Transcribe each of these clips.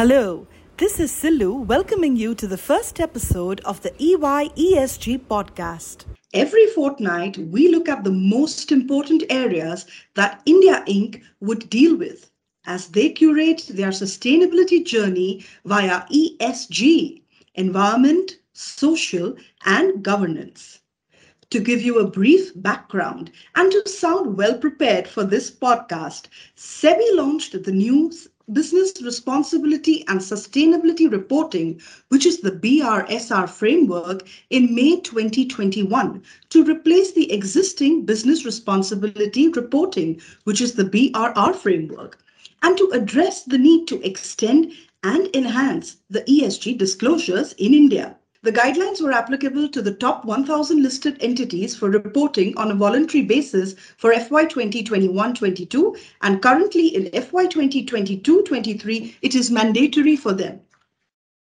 Hello, this is Silu welcoming you to the first episode of the EY ESG podcast. Every fortnight, we look at the most important areas that India Inc. would deal with as they curate their sustainability journey via ESG environment, social, and governance. To give you a brief background and to sound well prepared for this podcast, SEBI launched the new Business Responsibility and Sustainability Reporting, which is the BRSR framework, in May 2021 to replace the existing Business Responsibility Reporting, which is the BRR framework, and to address the need to extend and enhance the ESG disclosures in India. The guidelines were applicable to the top 1,000 listed entities for reporting on a voluntary basis for FY 2021-22 and currently in FY 2022-23 it is mandatory for them.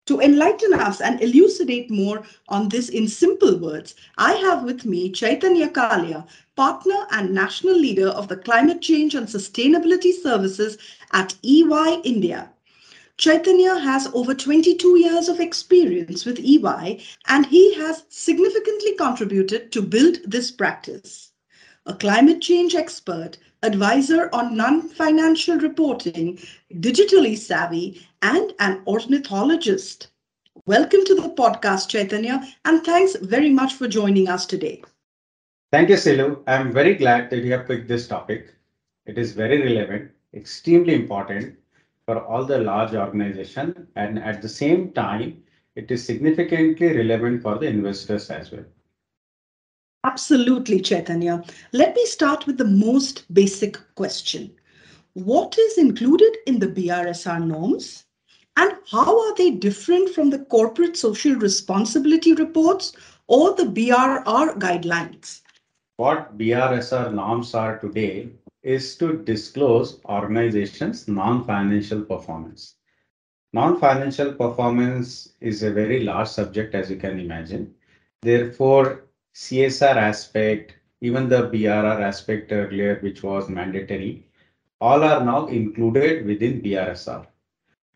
To enlighten us and elucidate more on this in simple words, I have with me Chaitanya Kalia, partner and national leader of the Climate Change and Sustainability Services at EY India. Chaitanya has over 22 years of experience with EY and he has significantly contributed to build this practice. A climate change expert, advisor on non-financial reporting, digitally savvy, and an ornithologist. Welcome to the podcast, Chaitanya, and thanks very much for joining us today. Thank you, Silu. I'm very glad that you have picked this topic. It is very relevant, extremely important, for all the large organization and at the same time, it is significantly relevant for the investors as well. Absolutely, Chaitanya. Let me start with the most basic question. What is included in the BRSR norms? And how are they different from the corporate social responsibility reports or the BRR guidelines? What BRSR norms are today is to disclose organizations' non-financial performance. Non-financial performance is a very large subject, as you can imagine. Therefore, CSR aspect, even the BRR aspect earlier, which was mandatory, all are now included within BRSR.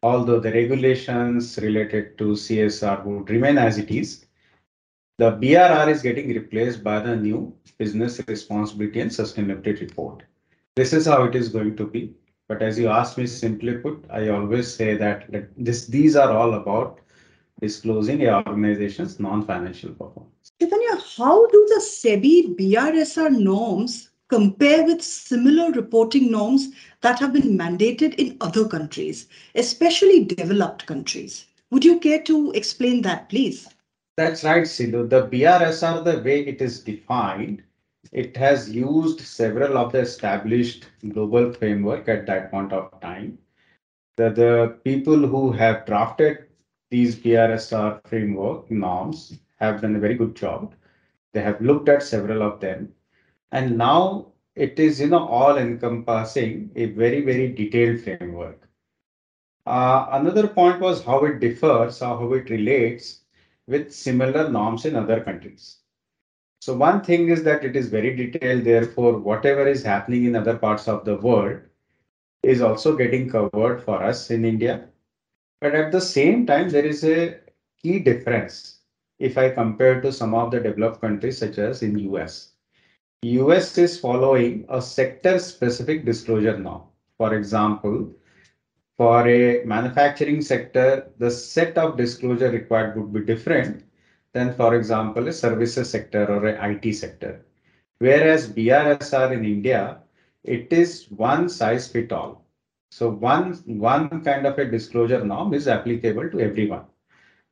Although the regulations related to CSR would remain as it is, the BRR is getting replaced by the new Business Responsibility and Sustainability Report this is how it is going to be. But as you asked me simply put, I always say that this, these are all about disclosing a organization's non-financial performance. Chaitanya, how do the SEBI BRSR norms compare with similar reporting norms that have been mandated in other countries, especially developed countries? Would you care to explain that, please? That's right, Silu. The BRSR, the way it is defined, it has used several of the established global framework at that point of time. The, the people who have drafted these BRSR framework norms have done a very good job. They have looked at several of them. And now it is, you know, all encompassing a very, very detailed framework. Uh, another point was how it differs or how it relates with similar norms in other countries. So one thing is that it is very detailed. Therefore, whatever is happening in other parts of the world is also getting covered for us in India. But at the same time, there is a key difference if I compare to some of the developed countries such as in US. US is following a sector specific disclosure now. For example, for a manufacturing sector, the set of disclosure required would be different than, for example, a services sector or a IT sector. Whereas BRSR in India, it is one size fit all. So one, one kind of a disclosure norm is applicable to everyone.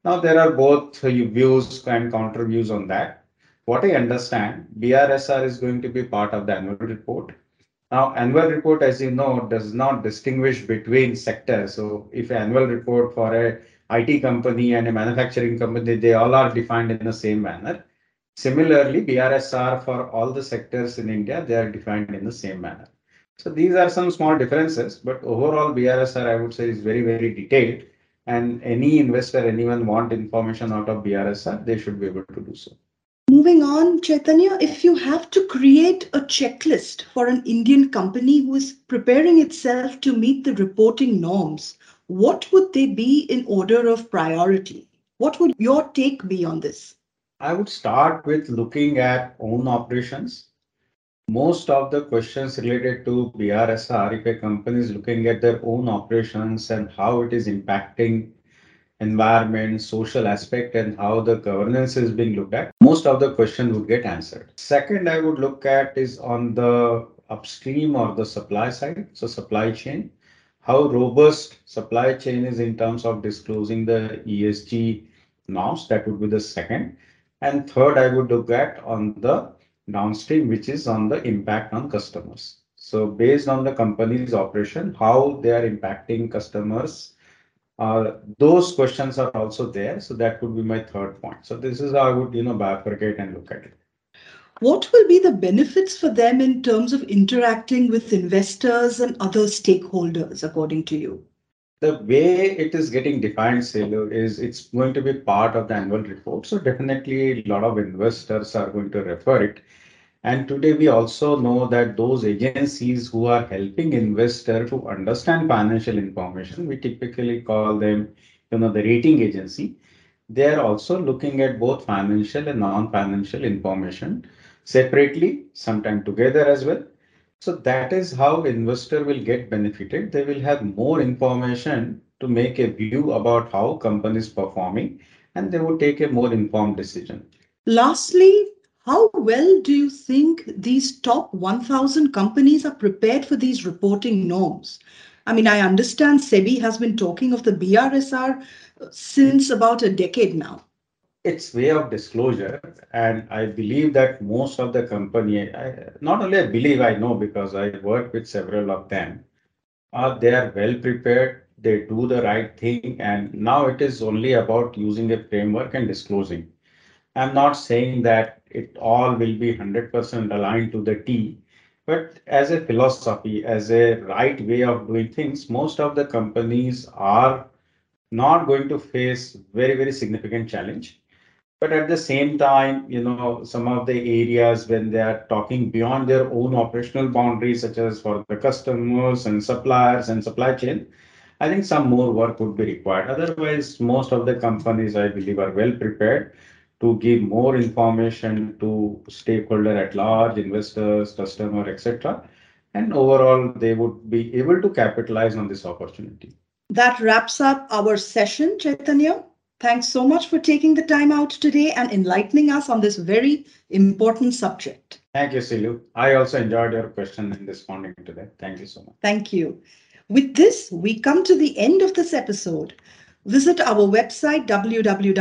Now there are both views and counter views on that. What I understand, BRSR is going to be part of the annual report. Now, annual report, as you know, does not distinguish between sectors. So if annual report for a IT company and a manufacturing company, they all are defined in the same manner. Similarly, BRSR for all the sectors in India, they are defined in the same manner. So these are some small differences, but overall BRSR, I would say is very, very detailed. And any investor, anyone want information out of BRSR, they should be able to do so. Moving on, Chaitanya, if you have to create a checklist for an Indian company who is preparing itself to meet the reporting norms, what would they be in order of priority? What would your take be on this? I would start with looking at own operations. Most of the questions related to BRSR, if a company is looking at their own operations and how it is impacting environment, social aspect, and how the governance is being looked at, most of the questions would get answered. Second, I would look at is on the upstream or the supply side, so supply chain how robust supply chain is in terms of disclosing the ESG norms. That would be the second. And third, I would look at on the downstream, which is on the impact on customers. So based on the company's operation, how they are impacting customers, uh, those questions are also there. So that would be my third point. So this is how I would, you know, bifurcate and look at it what will be the benefits for them in terms of interacting with investors and other stakeholders, according to you? The way it is getting defined, Selu, is it's going to be part of the annual report. So definitely a lot of investors are going to refer it. And today we also know that those agencies who are helping investor to understand financial information, we typically call them, you know, the rating agency. They are also looking at both financial and non-financial information separately, sometime together as well. So that is how investor will get benefited. They will have more information to make a view about how company is performing and they will take a more informed decision. Lastly, how well do you think these top 1000 companies are prepared for these reporting norms? I mean, I understand SEBI has been talking of the BRSR since about a decade now its way of disclosure and i believe that most of the company I, not only i believe i know because i work with several of them uh, they are well prepared they do the right thing and now it is only about using a framework and disclosing. I'm not saying that it all will be 100% aligned to the t but as a philosophy as a right way of doing things most of the companies are not going to face very very significant challenge but at the same time, you know, some of the areas when they are talking beyond their own operational boundaries, such as for the customers and suppliers and supply chain, I think some more work would be required. Otherwise, most of the companies, I believe, are well prepared to give more information to stakeholder at large, investors, customer, etc. And overall, they would be able to capitalize on this opportunity. That wraps up our session, Chaitanya. Thanks so much for taking the time out today and enlightening us on this very important subject. Thank you, Silu. I also enjoyed your question and responding today. Thank you so much. Thank you. With this, we come to the end of this episode. Visit our website www.ey.com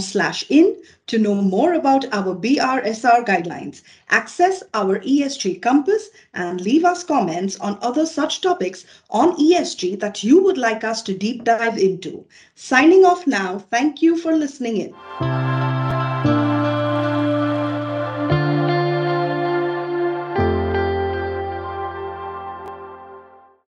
slash in to know more about our BRSR guidelines, access our ESG compass, and leave us comments on other such topics on ESG that you would like us to deep dive into. Signing off now. Thank you for listening in.